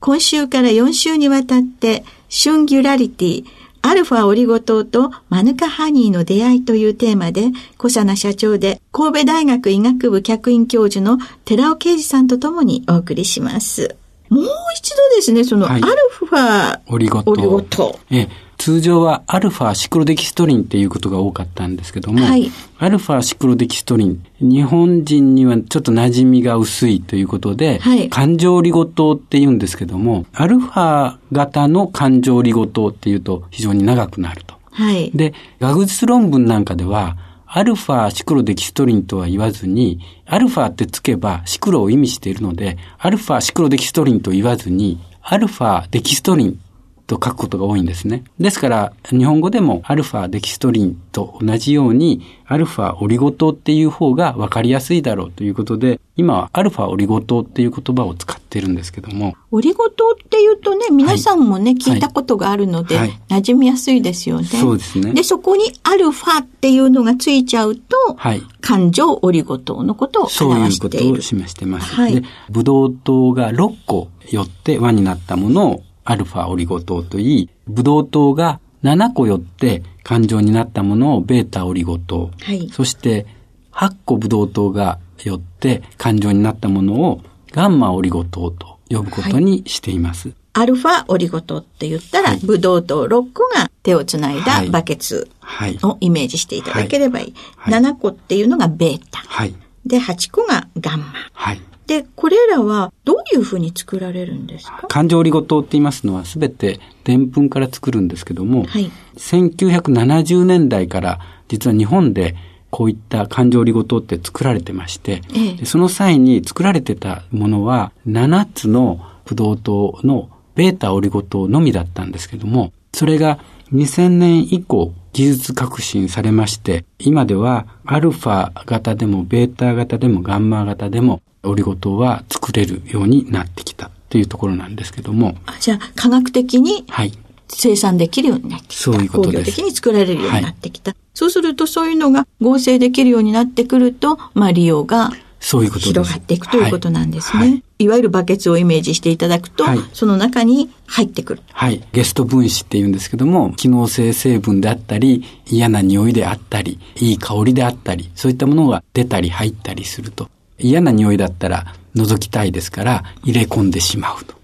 今週から4週にわたって、シュンギュラリティ、アルファオリゴ糖とマヌカハニーの出会いというテーマで、小佐奈社長で神戸大学医学部客員教授の寺尾啓治さんとともにお送りします。もう一度ですね、そのアルファオリゴ糖。オリゴ糖。ええ通常はアルファシクロデキストリンっていうことが多かったんですけども、はい、アルファシクロデキストリン、日本人にはちょっと馴染みが薄いということで、はい、環状リゴ糖って言うんですけども、アルファ型の環状リゴ糖っていうと非常に長くなると。はい、で、学術論文なんかでは、アルファシクロデキストリンとは言わずに、アルファってつけばシクロを意味しているので、アルファシクロデキストリンと言わずに、アルファデキストリンと書くことが多いんですね。ですから、日本語でもアルファデキストリンと同じように、アルファオリゴ糖っていう方が分かりやすいだろうということで、今はアルファオリゴ糖っていう言葉を使ってるんですけども。オリゴ糖っていうとね、皆さんもね、はい、聞いたことがあるので、はい、馴染みやすいですよね。そうですね。で、そこにアルファっていうのがついちゃうと、はい、感情オリゴ糖のことを表している。そういうことを示してます。はい、で、ブドウ糖が6個よって輪になったものをアルファオリゴ糖といい、ブドウ糖が7個よって環状になったものをベータオリゴ糖。はい、そして8個ブドウ糖がよって環状になったものをガンマオリゴ糖と呼ぶことにしています。はい、アルファオリゴ糖って言ったら、はい、ブドウ糖6個が手をつないだバケツをイメージしていただければいい。はい、7個っていうのがベータ。はい、で、8個がガンマ。はい、で、これらはどういうふうに作られるんですか？環状オリゴ糖って言いますのはすべてでんぷんから作るんですけども、はい、1970年代から実は日本でこういった環状オリゴ糖って作られてまして、ええ、その際に作られてたものは7つのブドウ糖のベータオリゴ糖のみだったんですけども、それが2000年以降技術革新されまして、今ではアルファ型でもベータ型でもガンマ型でもオリゴ糖は作れるようになってきたというところなんですけども。じゃあ、科学的に生産できるようになってきた。そういうことです。工業的に作られるようになってきた。はい、そうすると、そういうのが合成できるようになってくると、まあ、利用がそういうこと広がっていくということなんですね。はい、いわゆるバケツをイメージしていただくと、はい、その中に入ってくる。はい。ゲスト分子って言うんですけども、機能性成分であったり、嫌な匂いであったり、いい香りであったり、そういったものが出たり入ったりすると。嫌な匂いだったら覗きたいですから入れ込んでしまうと。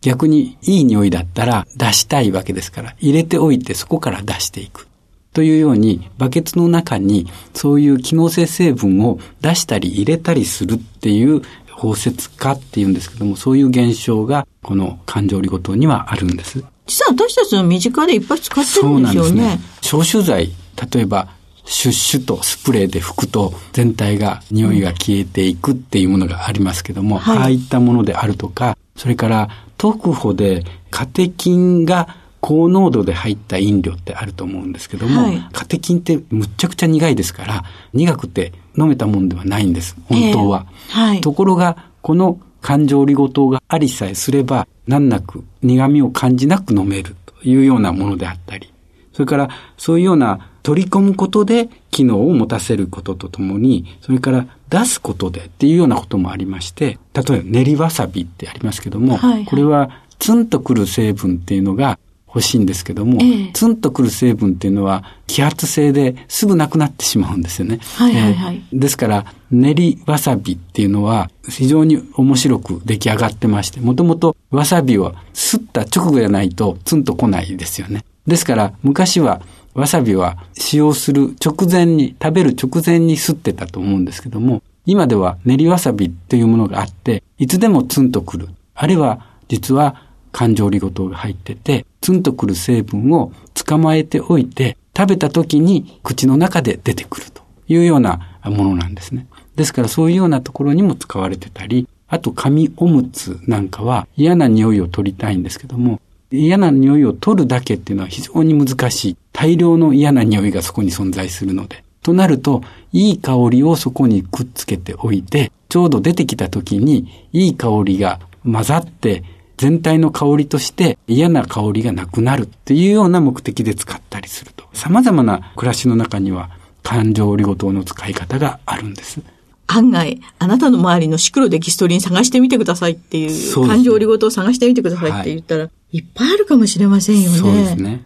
逆にいい匂いだったら出したいわけですから入れておいてそこから出していく。というようにバケツの中にそういう機能性成分を出したり入れたりするっていう包摂化っていうんですけどもそういう現象がこの感情リゴ糖にはあるんです。実は私たちの身近でいっぱい使ってるんですよね。そうなんですね。消臭剤、例えばシュッシュとスプレーで拭くと全体が匂いが消えていくっていうものがありますけども、はい、ああいったものであるとか、それから特保でカテキンが高濃度で入った飲料ってあると思うんですけども、はい、カテキンってむっちゃくちゃ苦いですから苦くて飲めたもんではないんです本当は、えーはい、ところがこの感情オリゴ糖がありさえすれば、難なく苦味を感じなく飲めるというようなものであったり、それからそういうような取り込むことで機能を持たせることとともに、それから出すことでっていうようなこともありまして、例えば練りわさびってありますけども、はいはい、これはツンとくる成分っていうのが欲しいんですけども、ええ、ツンとくる成分っていうのは揮発性ですぐなくなってしまうんですよね。はいはいはい。えー、ですから、練りわさびっていうのは非常に面白く出来上がってまして、もともとわさびは吸った直後じゃないとツンと来ないですよね。ですから、昔はわさびは使用する直前に、食べる直前に吸ってたと思うんですけども、今では練りわさびっていうものがあって、いつでもツンとくる。あるいは、実は感情リゴ糖が入ってて、ツンとくる成分を捕まえておいて、食べた時に口の中で出てくるというようなものなんですね。ですからそういうようなところにも使われてたり、あと紙おむつなんかは嫌な匂いを取りたいんですけども、嫌な匂いを取るだけっていうのは非常に難しい。大量の嫌な匂いがそこに存在するので。となると、いい香りをそこにくっつけておいて、ちょうど出てきた時に、いい香りが混ざって、全体の香りとして嫌な香りがなくなるっていうような目的で使ったりすると。様々な暮らしの中には感情オリゴ糖の使い方があるんです。案外、あなたの周りのシクロデキストリン探してみてくださいっていう、う感情オリゴ糖を探してみてくださいって言ったら、はい、いっぱいあるかもしれませんよね。そうですね。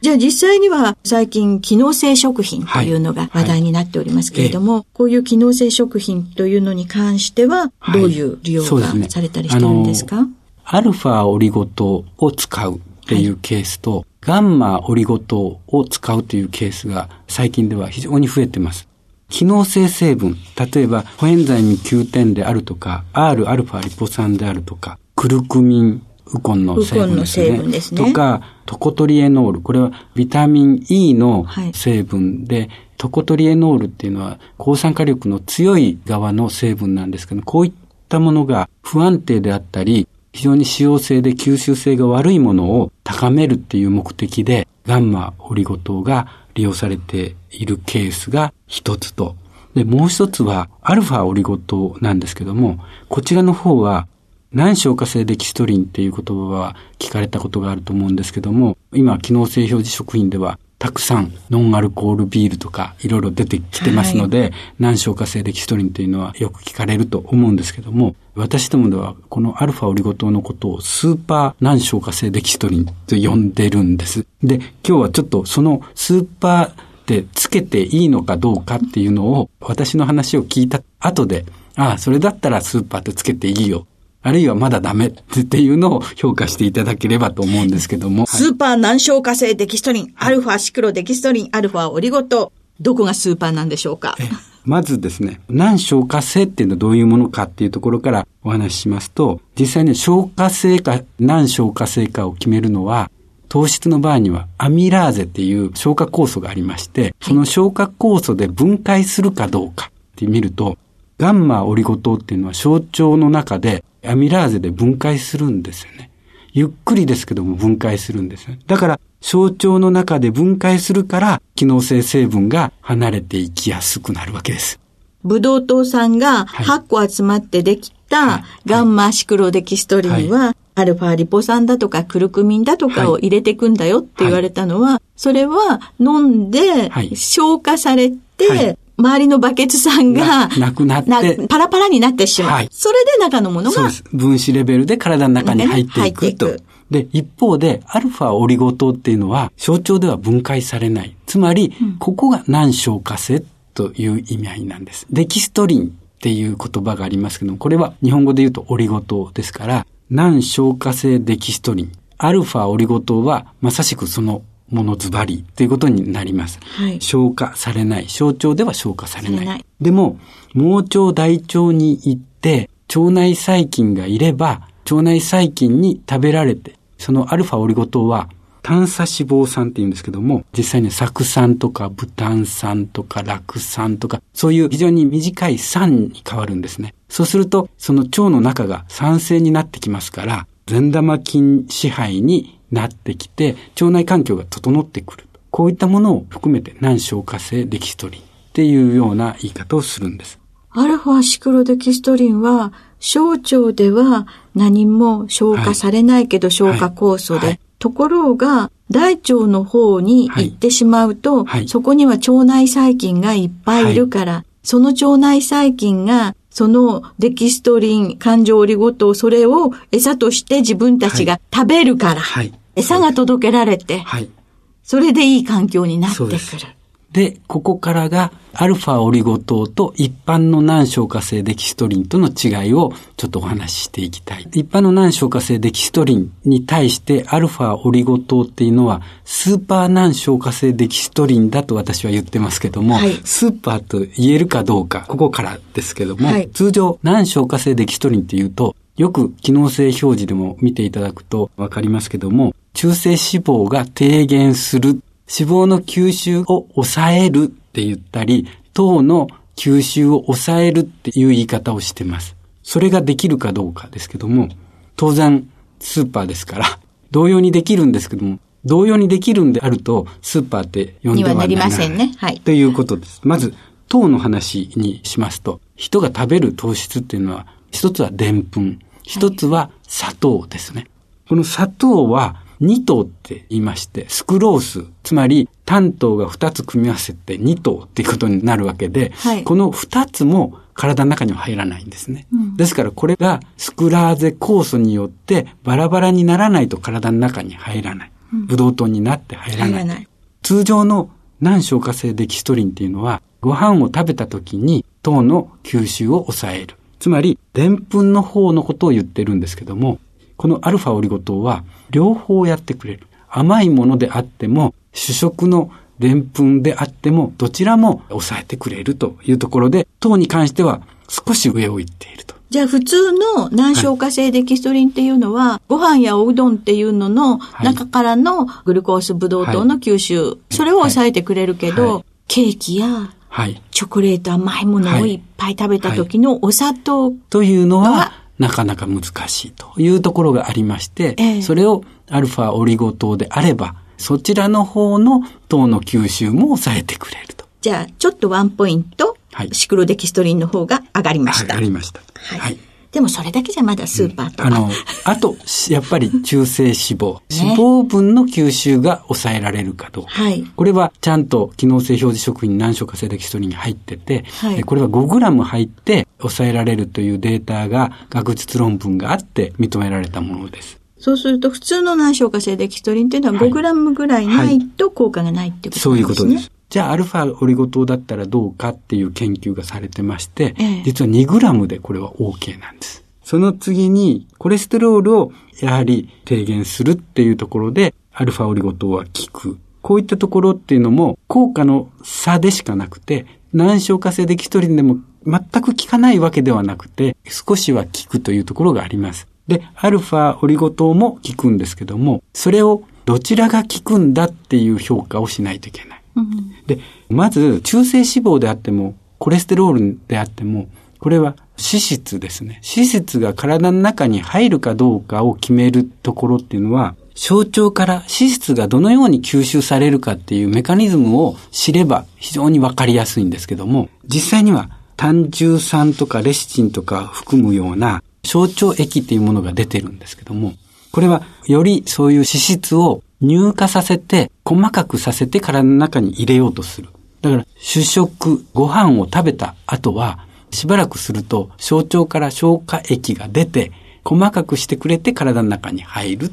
じゃあ実際には最近機能性食品というのが話題になっておりますけれども、はいはい、こういう機能性食品というのに関してはどういう利用がされたりしてるんですか、アルファオリゴ糖を使うっていうケースと、ガンマオリゴ糖を使うというケースが最近では非常に増えています。機能性成分、例えば、コエンザイム9点であるとか、Rα リポ酸であるとか、クルクミン、ウコンの成分ですね。すねとか、トコトリエノール。これはビタミン E の成分で、はい、トコトリエノールっていうのは抗酸化力の強い側の成分なんですけど、こういったものが不安定であったり、非常に使用性で吸収性が悪いものを高めるっていう目的で、ガンマオリゴ糖が利用されているケースが一つと、で、もう一つは、アルファオリゴ糖なんですけども、こちらの方は、難消化性デキストリンっていう言葉は聞かれたことがあると思うんですけども、今、機能性表示食品ではたくさんノンアルコールビールとかいろいろ出てきてますので、はい、難消化性デキストリンというのはよく聞かれると思うんですけども、私どもではこのアルファオリゴ糖のことをスーパー難消化性デキストリンと呼んでるんです。で、今日はちょっとそのスーパーでつけていいのかどうかっていうのを私の話を聞いた後で、ああ、それだったらスーパーでつけていいよあるいはまだダメっていうのを評価していただければと思うんですけども。スーパー難消化性デキストリン、アルファシクロデキストリン、アルファオリゴ糖。どこがスーパーなんでしょうか？まずですね、難消化性っていうのはどういうものかっていうところからお話ししますと、実際に消化性か難消化性かを決めるのは、糖質の場合にはアミラーゼっていう消化酵素がありまして、その消化酵素で分解するかどうかって見ると、ガンマオリゴ糖っていうのは小腸の中でアミラーゼで分解するんですよね。ゆっくりですけども分解するんですね。だから、小腸の中で分解するから、機能性成分が離れていきやすくなるわけです。ブドウ糖酸が8個集まってできたガンマシクロデキストリンは、アルファリポ酸だとかクルクミンだとかを入れていくんだよって言われたのは、それは飲んで消化されて、周りのバケツさんが、なくなって、パラパラになってしまう。はい、それで中のものが、そうです。分子レベルで体の中に入っていくと。で、一方で、アルファオリゴ糖っていうのは、象徴では分解されない。つまり、うん、ここが難消化性という意味合いなんです。デキストリンっていう言葉がありますけども、これは日本語で言うとオリゴ糖ですから、難消化性デキストリン。アルファオリゴ糖は、まさしくそのものズバリということになります。はい、消化されない。小腸では消化されない。でも、盲腸大腸に行って、腸内細菌がいれば、腸内細菌に食べられて、そのアルファオリゴ糖は、炭鎖脂肪酸って言うんですけども、実際に酢酸とかブタン酸とかラク酸とか、そういう非常に短い酸に変わるんですね。そうすると、その腸の中が酸性になってきますから、善玉菌支配になってきて、腸内環境が整ってくる。こういったものを含めて難消化性デキストリンっていうような言い方をするんです。アルファシクロデキストリンは小腸では何も消化されないけど消化酵素で、はい。はい、ところが大腸の方に行ってしまうと、はい、そこには腸内細菌がいっぱいいるから、その腸内細菌がそのデキストリン、感情オリゴ糖、それを餌として自分たちが食べるから、はい、餌が届けられて、はい、それでいい環境になってくる。で、ここからがアルファオリゴ糖と一般の難消化性デキストリンとの違いをちょっとお話ししていきたい。一般の難消化性デキストリンに対してアルファオリゴ糖っていうのはスーパー難消化性デキストリンだと私は言ってますけども、はい、スーパーと言えるかどうか、ここからですけども、はい、通常難消化性デキストリンっていうと、よく機能性表示でも見ていただくとわかりますけども、中性脂肪が低減する脂肪の吸収を抑えるって言ったり、糖の吸収を抑えるっていう言い方をしてます。それができるかどうかですけども、当然スーパーですから、同様にできるんですけども、同様にできるんであると、スーパーって呼んではなりませんね。はい。ということです。まず、糖の話にしますと、人が食べる糖質っていうのは、一つはでんぷん、一つは砂糖ですね。はい、この砂糖は2糖って言いまして、スクロース、つまり単糖が2つ組み合わせて2糖っていうことになるわけで、はい、この2つも体の中には入らないんですね。うん、ですからこれがスクラーゼ酵素によってバラバラにならないと体の中に入らない。うん、ブドウ糖になって入らない。ない通常の難消化性デキストリンっていうのは、ご飯を食べた時に糖の吸収を抑える。つまり、でんぷんの方のことを言ってるんですけども、このアルファオリゴ糖は両方やってくれる。甘いものであっても、主食のでんぷんであっても、どちらも抑えてくれるというところで、糖に関しては少し上を行っていると。じゃあ普通の難消化性デキストリンっていうのは、はい、ご飯やおうどんっていうのの中からのグルコースブドウ糖の吸収、はい、それを抑えてくれるけど、はい、ケーキやチョコレート甘いものをい。っぱい食べた時のお砂糖というのは、なかなか難しいというところがありまして、えー、それをアルファオリゴ糖であれば、そちらの方の糖の吸収も抑えてくれると。じゃあ、ちょっとワンポイント、はい、シクロデキストリンの方が上がりました。上がりました。はい、はいでもそれだけじゃまだスーパーとか、うん、あの、あと、やっぱり中性脂肪。脂肪分の吸収が抑えられるかどうか。はい。これはちゃんと機能性表示食品何食化性デキストリンに入ってて、はい、これは 5g 入って抑えられるというデータが学術論文があって認められたものです。そうすると普通の難消化性デキストリンっていうのは 5g ぐらいないと効果がないってことですね。そういうことです。じゃあアルファオリゴ糖だったらどうかっていう研究がされてまして、ええ、実は 2g でこれは OK なんです。その次にコレステロールをやはり低減するっていうところでアルファオリゴ糖は効く。こういったところっていうのも効果の差でしかなくて、難消化性デキストリンでも全く効かないわけではなくて、少しは効くというところがあります。で、アルファオリゴ糖も効くんですけども、それをどちらが効くんだっていう評価をしないといけない。で、まず、中性脂肪であっても、コレステロールであっても、これは脂質ですね。脂質が体の中に入るかどうかを決めるところっていうのは、小腸から脂質がどのように吸収されるかっていうメカニズムを知れば非常にわかりやすいんですけども、実際には単重酸とかレシチンとか含むような小腸液っていうものが出てるんですけども、これはよりそういう脂質を乳化させて、細かくさせて体の中に入れようとする。だから、主食、ご飯を食べた後は、しばらくすると、小腸から消化液が出て、細かくしてくれて体の中に入る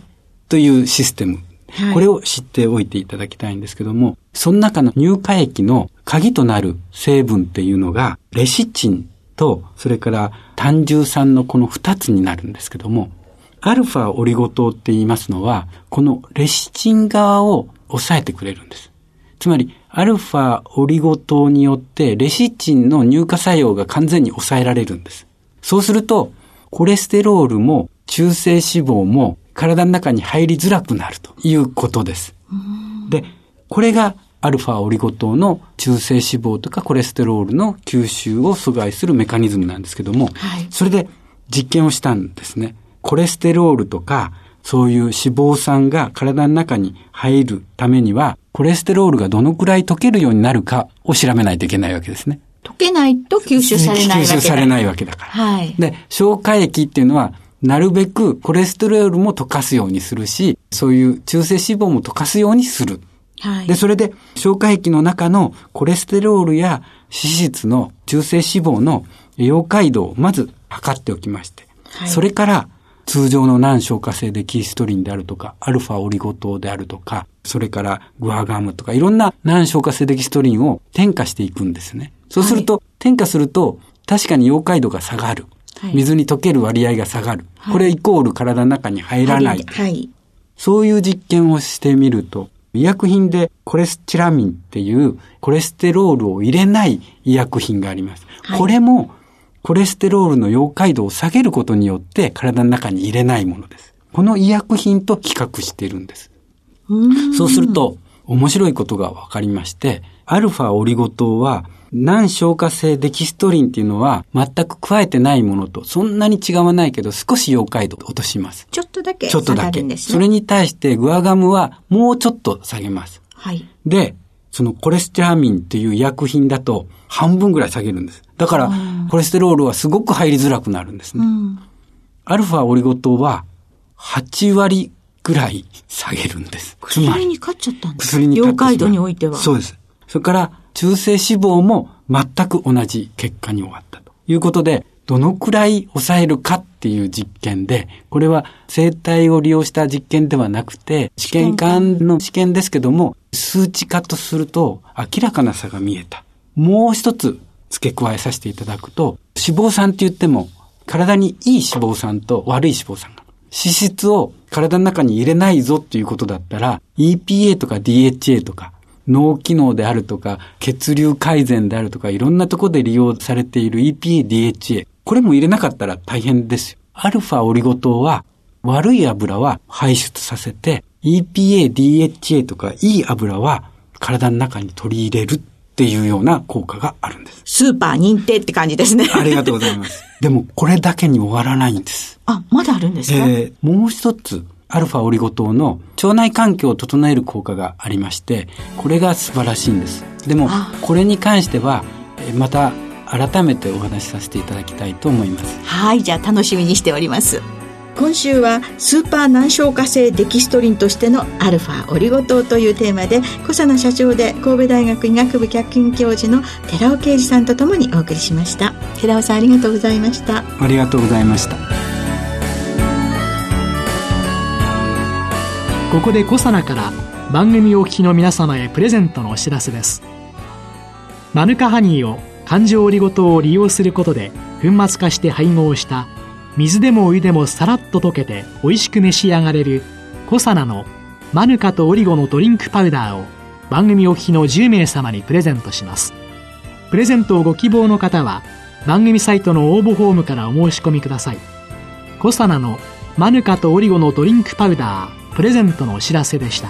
というシステム。はい、これを知っておいていただきたいんですけども、その中の乳化液の鍵となる成分っていうのが、レシチンと、それから単重酸のこの二つになるんですけども、アルファオリゴ糖って言いますのは、このレシチン側を抑えてくれるんです。つまり、アルファオリゴ糖によってレシチンの乳化作用が完全に抑えられるんです。そうすると、コレステロールも中性脂肪も体の中に入りづらくなるということです。で、これがアルファオリゴ糖の中性脂肪とかコレステロールの吸収を阻害するメカニズムなんですけども、はい、それで実験をしたんですね。コレステロールとか、そういう脂肪酸が体の中に入るためには、コレステロールがどのくらい溶けるようになるかを調べないといけないわけですね。溶けないと吸収されないわけだ吸収されないわけだから。はい。で、消化液っていうのは、なるべくコレステロールも溶かすようにするし、そういう中性脂肪も溶かすようにする。はい。で、それで消化液の中のコレステロールや脂質の中性脂肪の溶解度をまず測っておきまして、はい、それから通常の難消化性デキストリンであるとか、アルファオリゴ糖であるとか、それからグアガムとか、いろんな難消化性デキストリンを添加していくんですね。そうすると、はい、添加すると、確かに溶解度が下がる。はい、水に溶ける割合が下がる。これイコール体の中に入らない。はい、そういう実験をしてみると、医薬品でコレスチラミンっていうコレステロールを入れない医薬品があります。これもコレステロールの溶解度を下げることによって体の中に入れないものです。この医薬品と比較しているんです。そうすると、面白いことが分かりまして、アルファオリゴ糖は、難消化性デキストリンっていうのは、全く加えてないものと、そんなに違わないけど、少し溶解度を落とします。ちょっとだけちょっとだけ。それに対して、グアガムは、もうちょっと下げます。はい。で、そのコレステラミンっていう医薬品だと、半分ぐらい下げるんです。だから、コレステロールはすごく入りづらくなるんですね。うん、アルファオリゴ糖は、8割ぐらい下げるんです。薬に勝っちゃったんです薬に勝っ溶解度においては。そうです。それから、中性脂肪も全く同じ結果に終わったということで、どのくらい抑えるかっていう実験で、これは生体を利用した実験ではなくて、試験管の試験ですけども、数値化とすると明らかな差が見えた。もう一つ付け加えさせていただくと、脂肪酸って言っても、体にいい脂肪酸と悪い脂肪酸が。脂質を体の中に入れないぞっていうことだったら、EPA とか DHA とか、脳機能であるとか、血流改善であるとか、いろんなところで利用されている EPA、DHA。これも入れなかったら大変ですよ。アルファオリゴ糖は、悪い油は排出させて、EPA、DHA とかいい油は体の中に取り入れるっていうような効果があるんです。スーパー認定って感じですね。ありがとうございます。でも、これだけに終わらないんです。あ、まだあるんですか？えー、もう一つ、アルファオリゴ糖の腸内環境を整える効果がありまして、これが素晴らしいんです。でも、これに関しては、また改めてお話しさせていただきたいと思います。はい、じゃあ楽しみにしております。今週はスーパー難消化性デキストリンとしてのアルファオリゴ糖というテーマで小佐奈社長で神戸大学医学部客員教授の寺尾啓二さんとともにお送りしました。寺尾さんありがとうございました。ありがとうございましたここで小佐奈から番組お聞きの皆様へプレゼントのお知らせです。マヌカハニーを環状オリゴ糖を利用することで粉末化して配合した水でもお湯でもさらっと溶けて美味しく召し上がれるコサナのマヌカとオリゴのドリンクパウダーを番組お聞きの10名様にプレゼントします。プレゼントをご希望の方は番組サイトの応募フォームからお申し込みください。コサナのマヌカとオリゴのドリンクパウダープレゼントのお知らせでした。